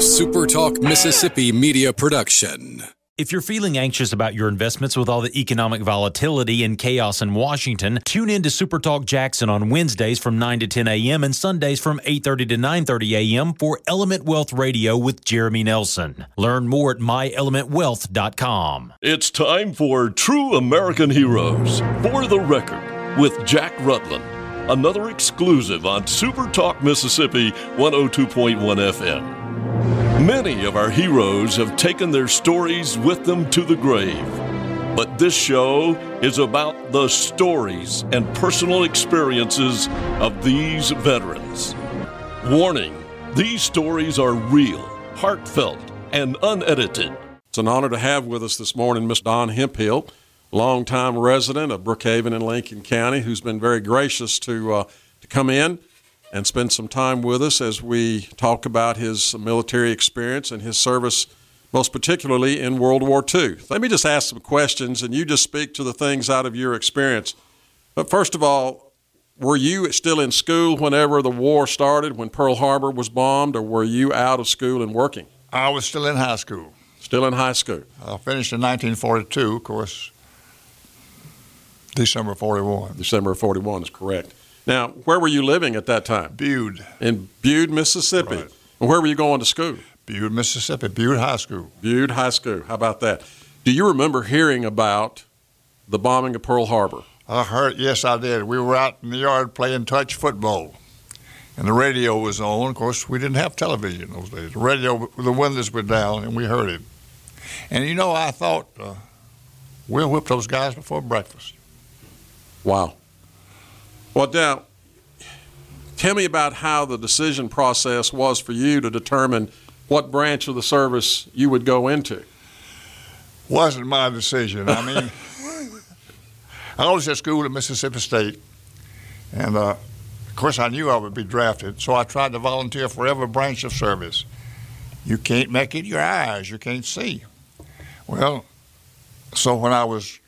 a SuperTalk Mississippi media production. If you're feeling anxious about your investments with all the economic volatility and chaos in Washington, tune in to SuperTalk Jackson on Wednesdays from 9 to 10 a.m. and Sundays from 8:30 to 9:30 a.m. for Element Wealth Radio with Jeremy Nelson. Learn more at myelementwealth.com. It's time for True American Heroes for the record with Jack Rutland. Another exclusive on Super Talk Mississippi 102.1 FM. Many of our heroes have taken their stories with them to the grave. But this show is about the stories and personal experiences of these veterans. Warning these stories are real, heartfelt, and unedited. It's an honor to have with us this morning Miss Don Hemphill, longtime resident of Brookhaven in Lincoln County, who's been very gracious to, uh, to come in and spend some time with us as we talk about his military experience and his service, most particularly in World War II. Let me just ask some questions and you just speak to the things out of your experience. But first of all, were you still in school whenever the war started, when Pearl Harbor was bombed, or were you out of school and working? I was still in high school. Still in high school. I finished in 1942, of course, December 41. December 41 is correct. Now, where were you living at that time? Bude. In Bude, Mississippi. Right. And where were you going to school? Bude, Mississippi, Bude High School. Bude High School. How about that? Do you remember hearing about the bombing of Pearl Harbor? I heard, yes, I did. We were out in the yard playing touch football, and the radio was on. Of course, we didn't have television those days. The radio, the windows were down, and we heard it. And you know, I thought, uh, we'll whip those guys before breakfast. Wow. Well, now, tell me about how the decision process was for you to determine what branch of the service you would go into. Wasn't my decision. I mean, I was at school at Mississippi State, and uh, of course I knew I would be drafted, so I tried to volunteer for every branch of service. You can't make it your eyes, you can't see. Well, so when I was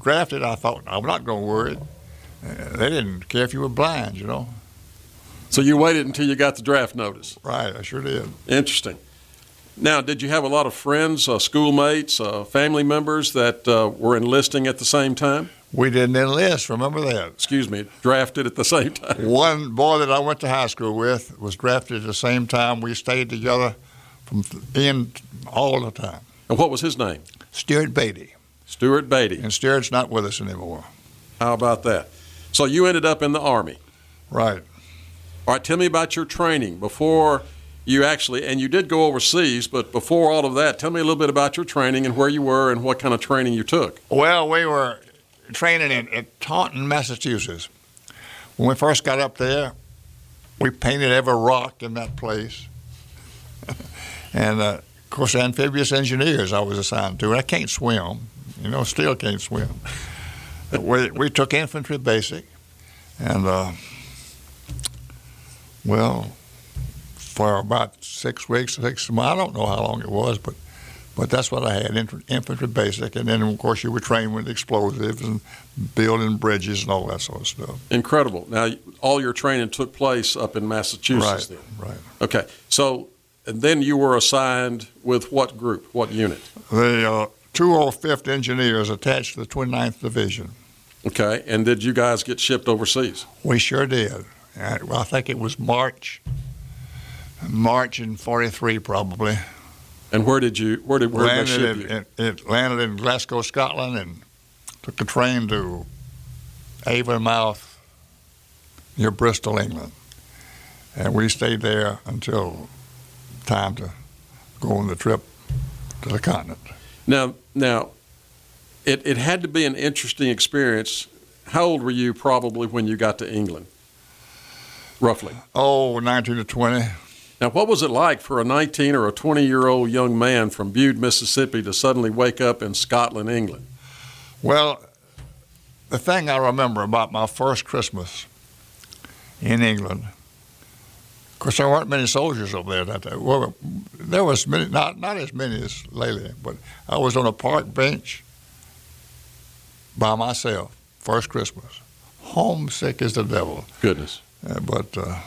drafted, I thought I'm not going to worry. Uh, they didn't care if you were blind, you know. So you waited until you got the draft notice. Right, I sure did. Interesting. Now, did you have a lot of friends, uh, schoolmates, uh, family members that uh, were enlisting at the same time? We didn't enlist, remember that? Excuse me, drafted at the same time. One boy that I went to high school with was drafted at the same time. We stayed together from end all the time. And what was his name? Stuart Beatty. Stuart Beatty. And Stuart's not with us anymore. How about that? So you ended up in the Army. Right. All right, tell me about your training before you actually, and you did go overseas, but before all of that, tell me a little bit about your training and where you were and what kind of training you took. Well, we were training in, in Taunton, Massachusetts. When we first got up there, we painted every rock in that place. and uh, of course, amphibious engineers I was assigned to. I can't swim, you know, still can't swim. We, we took infantry basic, and uh, well, for about six weeks, six I don't know how long it was, but but that's what I had infantry basic, and then of course you were trained with explosives and building bridges and all that sort of stuff. Incredible. Now, all your training took place up in Massachusetts. Right. Then. Right. Okay. So, and then you were assigned with what group, what unit? The uh, 205th Engineers attached to the 29th Division. Okay. And did you guys get shipped overseas? We sure did. I think it was March, March in '43 probably. And where did you? Where did where landed did they ship in, you? It, it landed in Glasgow, Scotland, and took a train to Avonmouth near Bristol, England, and we stayed there until time to go on the trip to the continent. Now, now, it it had to be an interesting experience. How old were you probably when you got to England? Roughly. Oh, 19 to 20. Now, what was it like for a 19 or a 20 year old young man from Bude, Mississippi to suddenly wake up in Scotland, England? Well, the thing I remember about my first Christmas in England, of course, there weren't many soldiers over there that day. Well, there was many, not, not as many as lately, but I was on a park bench by myself, first Christmas, homesick as the devil. Goodness. Uh, but uh,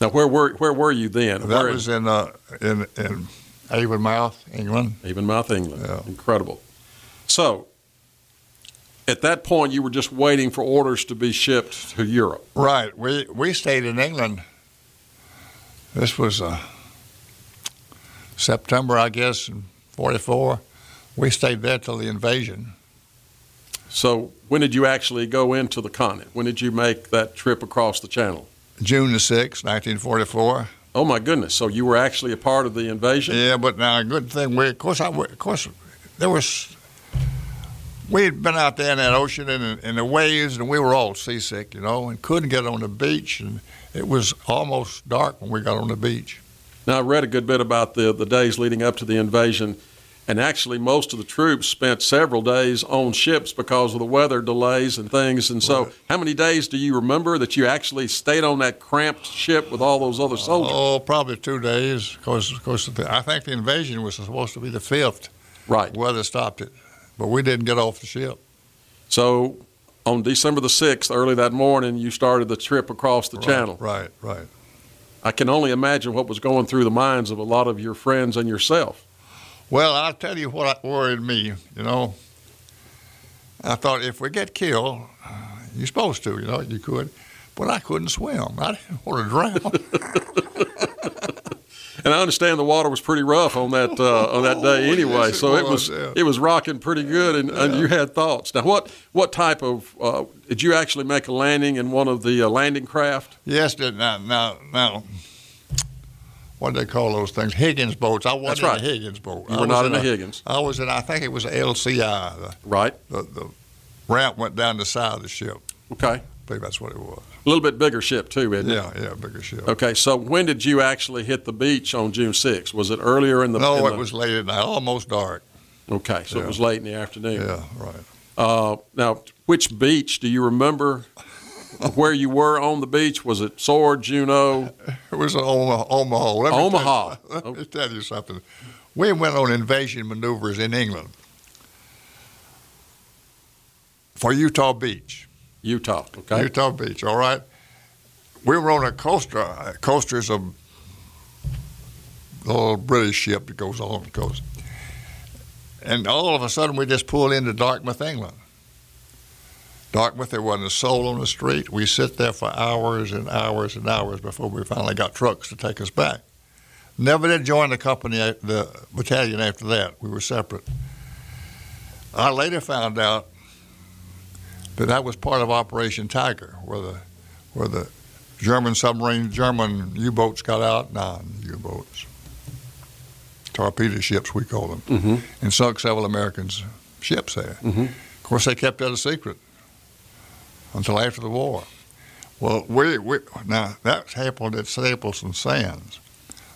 Now, where were where were you then? That where was in uh, in in Avonmouth, England. Avonmouth, England. Yeah. Incredible. So, at that point, you were just waiting for orders to be shipped to Europe. Right. We we stayed in England. This was uh, September, I guess, in '44. We stayed there till the invasion. So, when did you actually go into the continent? When did you make that trip across the channel? June the sixth, 1944. Oh my goodness! So you were actually a part of the invasion. Yeah, but now a good thing we, of course, I, of course, there was. We had been out there in that ocean and in the waves, and we were all seasick, you know, and couldn't get on the beach, and it was almost dark when we got on the beach. Now I read a good bit about the the days leading up to the invasion, and actually most of the troops spent several days on ships because of the weather delays and things. And so, Right. how many days do you remember that you actually stayed on that cramped ship with all those other soldiers? Oh, probably two days, because I think the invasion was supposed to be the fifth. Right. Weather stopped it, but we didn't get off the ship. So, on December the sixth, early that morning, you started the trip across the channel. Right, right. I can only imagine what was going through the minds of a lot of your friends and yourself. Well, I'll tell you what worried me, you know. I thought if we get killed, you're supposed to, you know, you could, but I couldn't swim. I didn't want to drown. And I understand the water was pretty rough on that uh, on that day anyway, yes, it so it was was, yeah. it was rocking pretty good, and, and you had thoughts. Now, what what type of uh, did you actually make a landing in one of the uh, landing craft? yes, did now, now, now, what do they call those things? Higgins boats. I wasn't right. in a Higgins boat. You I were was not in a Higgins, I was in, I think it was LCI. right? The, the, the ramp went down the side of the ship. Okay, believe that's what it was. a little bit bigger ship too, isn't it? Yeah, yeah, bigger ship. Okay, so when did you actually hit the beach on June 6th? Was it earlier in the? no, in it the- was late at night, almost dark. Okay, so it was late in the afternoon. Yeah, right. Uh, now, which beach do you remember? where you were on the beach? Was it Sword, Juno? It was Omaha. Omaha. Let Omaha. Tell, let me tell you something. We went on invasion maneuvers in England for Utah Beach. Utah. Okay. Utah Beach, all right? We were on a coaster. uh, Coaster's a little British ship that goes along the coast. And all of a sudden, we just pulled into Dartmouth, England. Dartmouth, there wasn't a soul on the street. We sit there for hours and hours and hours before we finally got trucks to take us back. Never did join the company, the battalion after that. We were separate. I later found out that that was part of Operation Tiger, where the where the German submarine, German U-boats got out, non-U-boats, torpedo ships we call them, Mm-hmm. and sunk several Americans' ships there. Mhm. Of course, they kept that a secret until after the war. Well, we, we now that's happened at Slapton Sands.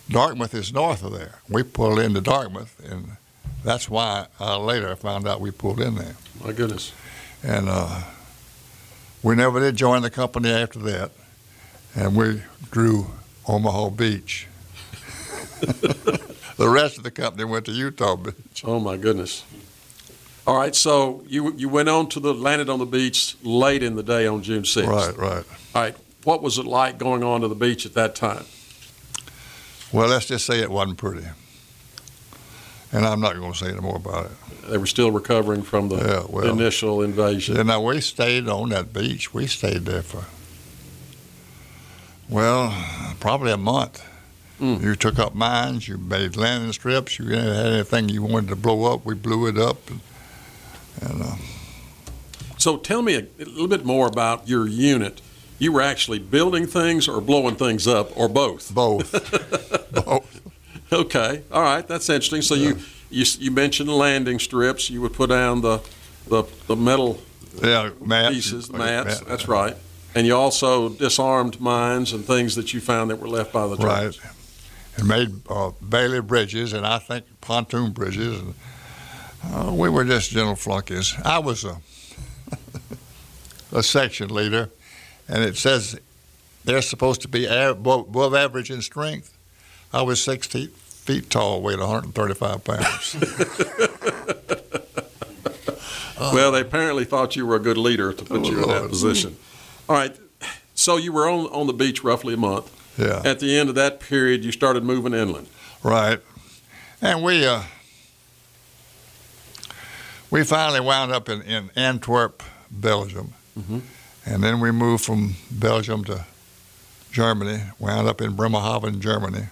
Dartmouth is north of there. We pulled into Dartmouth, and that's why uh, later I found out we pulled in there. My goodness. And uh, we never did join the company after that. And we drew Omaha Beach. the rest of the company went to Utah Beach. Oh my goodness. All right, so you you went on to the landed on the beach late in the day on June 6th. Right, right. All right. What was it like going on to the beach at that time? Well, let's just say it wasn't pretty. And I'm not going to say any more about it. They were still recovering from the Yeah, well, initial invasion. And now we stayed on that beach. We stayed there for, well, probably a month. Mm. You took up mines, you made landing strips, you had anything you wanted to blow up, we blew it up. And, and uh, So tell me a, a little bit more about your unit. You were actually building things or blowing things up or both? both. both. Okay. All right. That's interesting. So you, you you mentioned landing strips. You would put down the the, the metal Yeah, mats. pieces, the mats. mat- That's right. And you also disarmed mines and things that you found that were left by the Right. troops. And made uh, Bailey bridges and I think pontoon bridges. And, uh, we were just gentle flunkies. I was a, a section leader, and it says they're supposed to be above average in strength. I was 60 feet tall, weighed 135 pounds. Well, they apparently thought you were a good leader to put Oh, you in that position. All right. So you were on on the beach roughly a month. Yeah. At the end of that period, you started moving inland. Right. And we uh, we finally wound up in, in Antwerp, Belgium. Mhm. And then we moved from Belgium to Germany, wound up in Bremerhaven, Germany.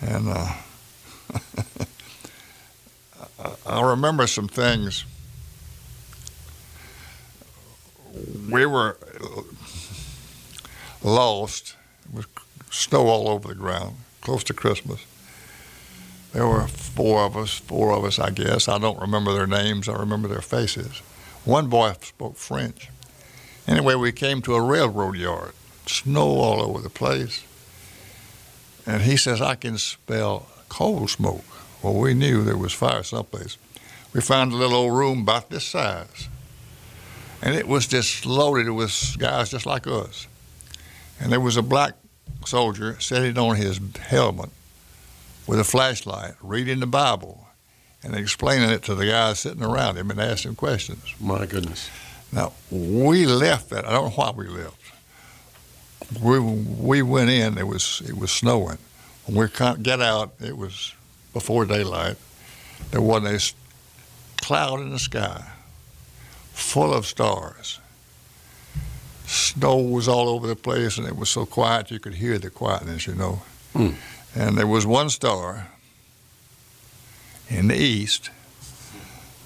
And uh, I- remember some things. We were lost. It was snow all over the ground, close to Christmas. There were four of us, four of us, I guess. I don't remember their names. I remember their faces. One boy spoke French. Anyway, we came to a railroad yard. Snow all over the place. And he says, I can smell coal smoke. Well, we knew there was fire someplace. We found a little old room about this size. And it was just loaded with guys just like us. And there was a black soldier sitting on his helmet with a flashlight, reading the Bible and explaining it to the guys sitting around him and asking questions. My goodness. Now, we left that. I don't know why we left. We, we went in, it was, it was snowing. When we get out, it was before daylight. There wasn't a cloud in the sky, full of stars. Snow was all over the place, and it was so quiet you could hear the quietness, you know. Hmm. And there was one star in the east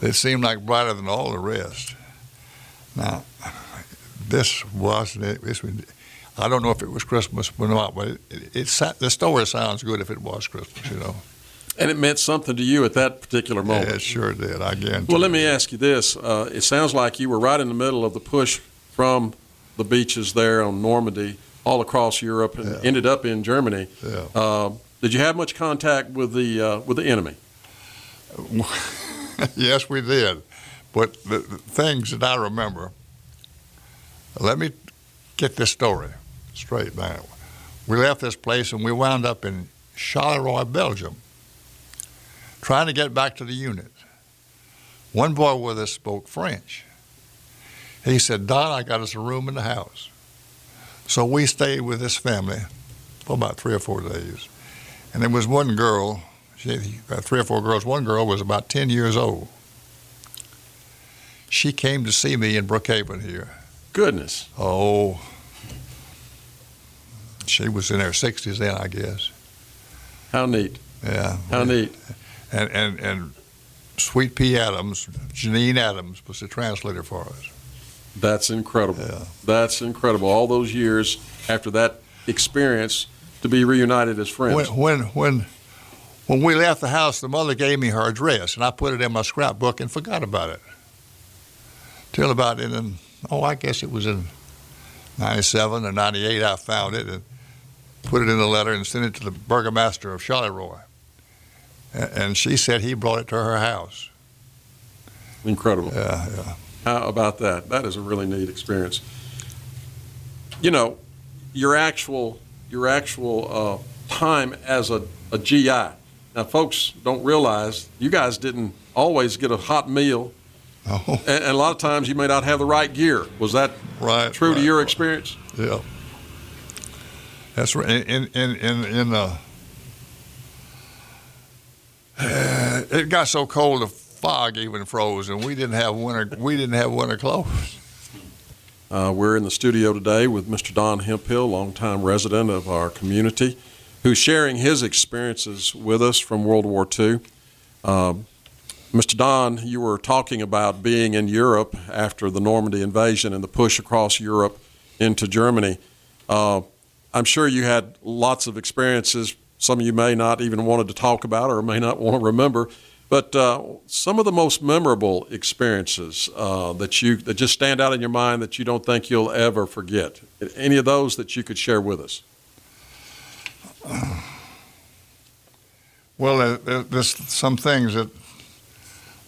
that seemed like brighter than all the rest. Now, this wasn't it. This was, I don't know if it was Christmas or not, but it, it, it, the story sounds good if it was Christmas, you know. And it meant something to you at that particular moment. Yeah, it sure did. I guarantee. Well, let me ask you this. Uh, it sounds like you were right in the middle of the push from the beaches there on Normandy all across Europe and Yeah. ended up in Germany. Yeah. Uh, did you have much contact with the uh, with the enemy? yes, we did. But the, the things that I remember, let me get this story straight now. We left this place and we wound up in Charleroi, Belgium, trying to get back to the unit. One boy with us spoke French. He said, Don, I got us a room in the house. So we stayed with this family for about three or four days. And there was one girl, she had three or four girls. One girl was about 10 years old. She came to see me in Brookhaven here. Goodness. Oh, she was in her 60s then, I guess. How neat. Yeah. How neat. And, and, and Sweet P. Adams, Janine Adams, was the translator for us. That's incredible. Yeah. That's incredible. All those years after that experience to be reunited as friends. When, when, when, when we left the house, the mother gave me her address, and I put it in my scrapbook and forgot about it. Till about in, oh, I guess it was in 97 or 98, I found it and put it in a letter and sent it to the burgomaster of Charleroi. And she said he brought it to her house. Incredible. Yeah, yeah. How about that? That is a really neat experience. You know, your actual your actual uh, time as a, a GI. Now, folks don't realize you guys didn't always get a hot meal, Oh, and, and a lot of times you may not have the right gear. Was that right. true to right, your right. experience? Yeah. That's right. In in in in uh, it got so cold the fog even froze, and we didn't have winter. We didn't have winter clothes. Uh, we're in the studio today with Mr. Don Hemphill, longtime resident of our community, who's sharing his experiences with us from World War II. Um, Mr. Don, you were talking about being in Europe after the Normandy invasion and the push across Europe into Germany. Uh, I'm sure you had lots of experiences. Some of you may not even wanted to talk about or may not want to remember. But uh, some of the most memorable experiences uh, that you that just stand out in your mind that you don't think you'll ever forget. Any of those that you could share with us? Well, there, there, there's some things that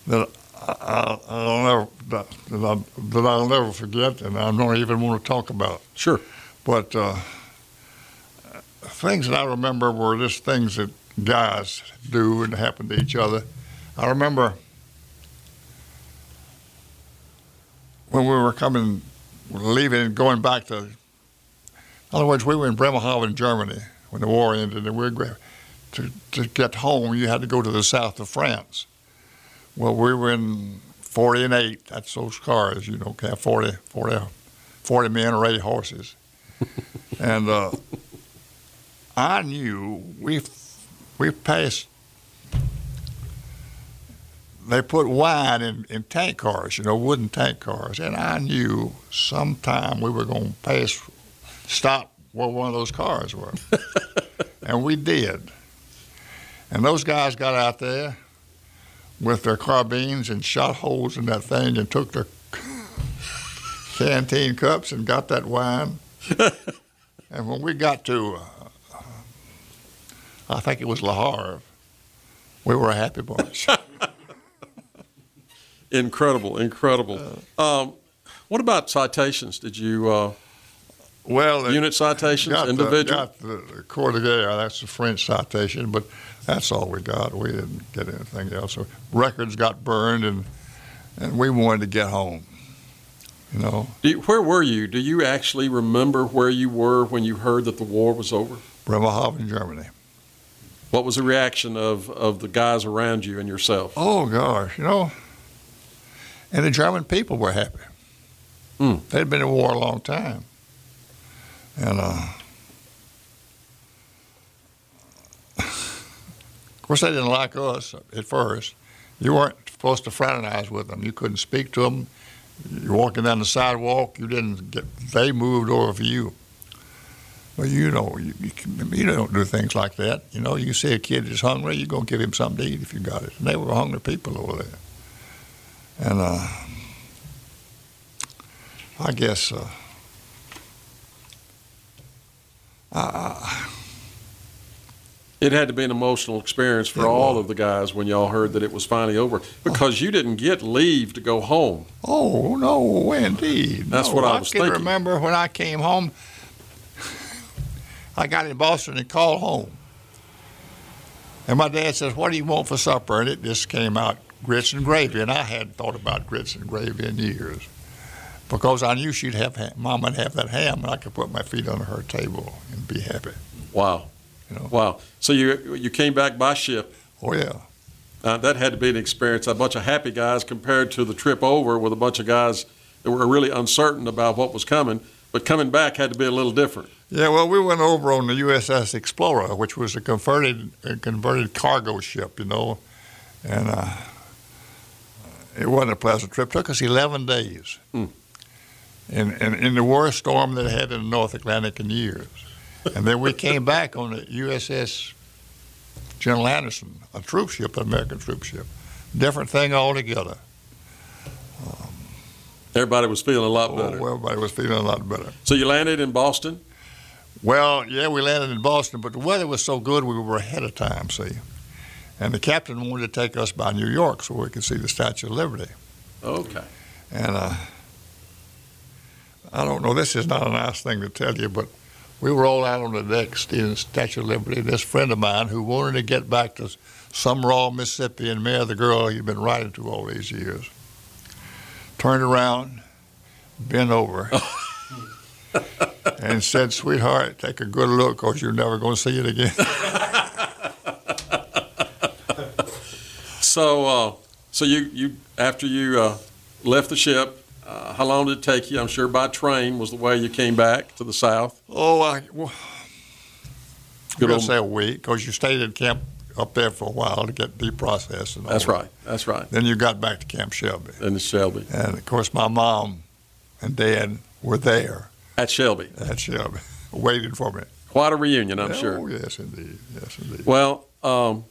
that I'll never that, that, I, that I'll never forget, and I don't even want to talk about. Sure. But uh, things that I remember were just things that guys do and happen to each other. I remember when we were coming, leaving, going back to In other words, we were in Bremerhaven, Germany, when the war ended, and we were to, to get home, you had to go to the south of France. Well, we were in 40 and 8. That's those cars, you know, have 40, 40, 40 men or 80 horses. and uh, I knew we we passed. They put wine in, in tank cars, you know, wooden tank cars, and I knew sometime we were going to pass, stop where one of those cars were, and we did. And those guys got out there with their carbines and shot holes in that thing and took their canteen cups and got that wine. and when we got to, uh, I think it was Le Havre, we were a happy bunch. incredible, incredible. Um, what about citations? Did you? Uh, well, unit citations, got individual. The, got the de Guerre. That's the French citation, but that's all we got. We didn't get anything else. So records got burned, and and we wanted to get home. You know. You, where were you? Do you actually remember where you were when you heard that the war was over? Bremerhaven, Germany. What was the reaction of, of the guys around you and yourself? Oh gosh, you know. And the German people were happy. Mm. They'd been in war a long time, and uh, Of course, they didn't like us at first. You weren't supposed to fraternize with them. You couldn't speak to them. You're walking down the sidewalk. You didn't get. They moved over for you. Well, you know, you, you, you don't do things like that. You know, you see a kid is hungry, you're gonna give him something to eat if you got it. And they were hungry people over there. And uh, I guess uh, I, I it had to be an emotional experience for all of the guys when y'all heard that it was finally over because you didn't get leave to go home. Oh no, indeed. That's no, what I I was can thinking. remember when I came home. I got in Boston and called home, and my dad says, "What do you want for supper?" And it just came out grits and gravy, and I hadn't thought about grits and gravy in years because I knew she'd have ham, Mom would have that ham, and I could put my feet under her table and be happy. Wow. You know? Wow. So you you came back by ship. Oh yeah. Uh, that had to be an experience. A bunch of happy guys compared to the trip over with a bunch of guys that were really uncertain about what was coming. But coming back had to be a little different. Yeah, well, we went over on the USS Explorer, which was a converted a converted cargo ship, you know, and uh, it wasn't a pleasant trip. It took us 11 days, Hmm. in, in in the worst storm that it had in the North Atlantic in years. And then we came back on the USS General Anderson, a troop ship, an American troop ship. Different thing altogether. Everybody was feeling a lot Oh, better. everybody was feeling a lot better. So you landed in Boston. Well, yeah, we landed in Boston, but the weather was so good we were ahead of time, see. And the captain wanted to take us by New York so we could see the Statue of Liberty. Okay. And uh, I don't know, this is not a nice thing to tell you, but we were all out on the deck seeing the Statue of Liberty. This friend of mine who wanted to get back to Sumrall, Mississippi, and marry the girl he'd been writing to all these years turned around, bent over, and said, Sweetheart, take a good look because you're never going to see it again. So, uh, so you, you after you uh, left the ship, uh, how long did it take you? I'm sure by train was the way you came back to the south. oh, I, well, Good old- say a week because you stayed in camp up there for a while to get deprocessed. And all That's that. right. That's right. Then you got back to Camp Shelby. And Shelby And of course, my mom and dad were there at Shelby. at Shelby, waiting for me. Quite a reunion, I'm Oh, sure. yes, indeed. Yes, indeed. Well, um,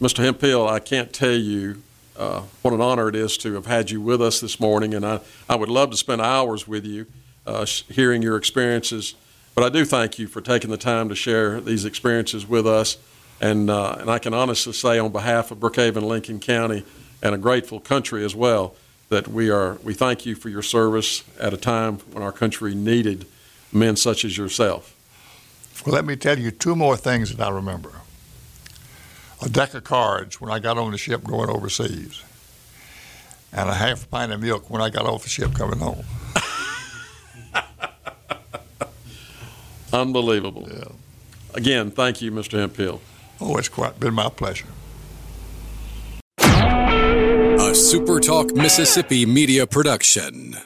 Mr. Hemphill, I can't tell you uh, what an honor it is to have had you with us this morning, and I, I would love to spend hours with you uh, sh- hearing your experiences. But I do thank you for taking the time to share these experiences with us. And, uh, and I can honestly say, on behalf of Brookhaven, Lincoln County, and a grateful country as well, that we are we thank you for your service at a time when our country needed men such as yourself. Well, let me tell you two more things that I remember. A deck of cards when I got on the ship going overseas, and a half pint of milk when I got off the ship coming home. Unbelievable. Yeah. Again, thank you, Mr. Hemphill. Oh, it's quite been my pleasure. A SuperTalk Mississippi media production.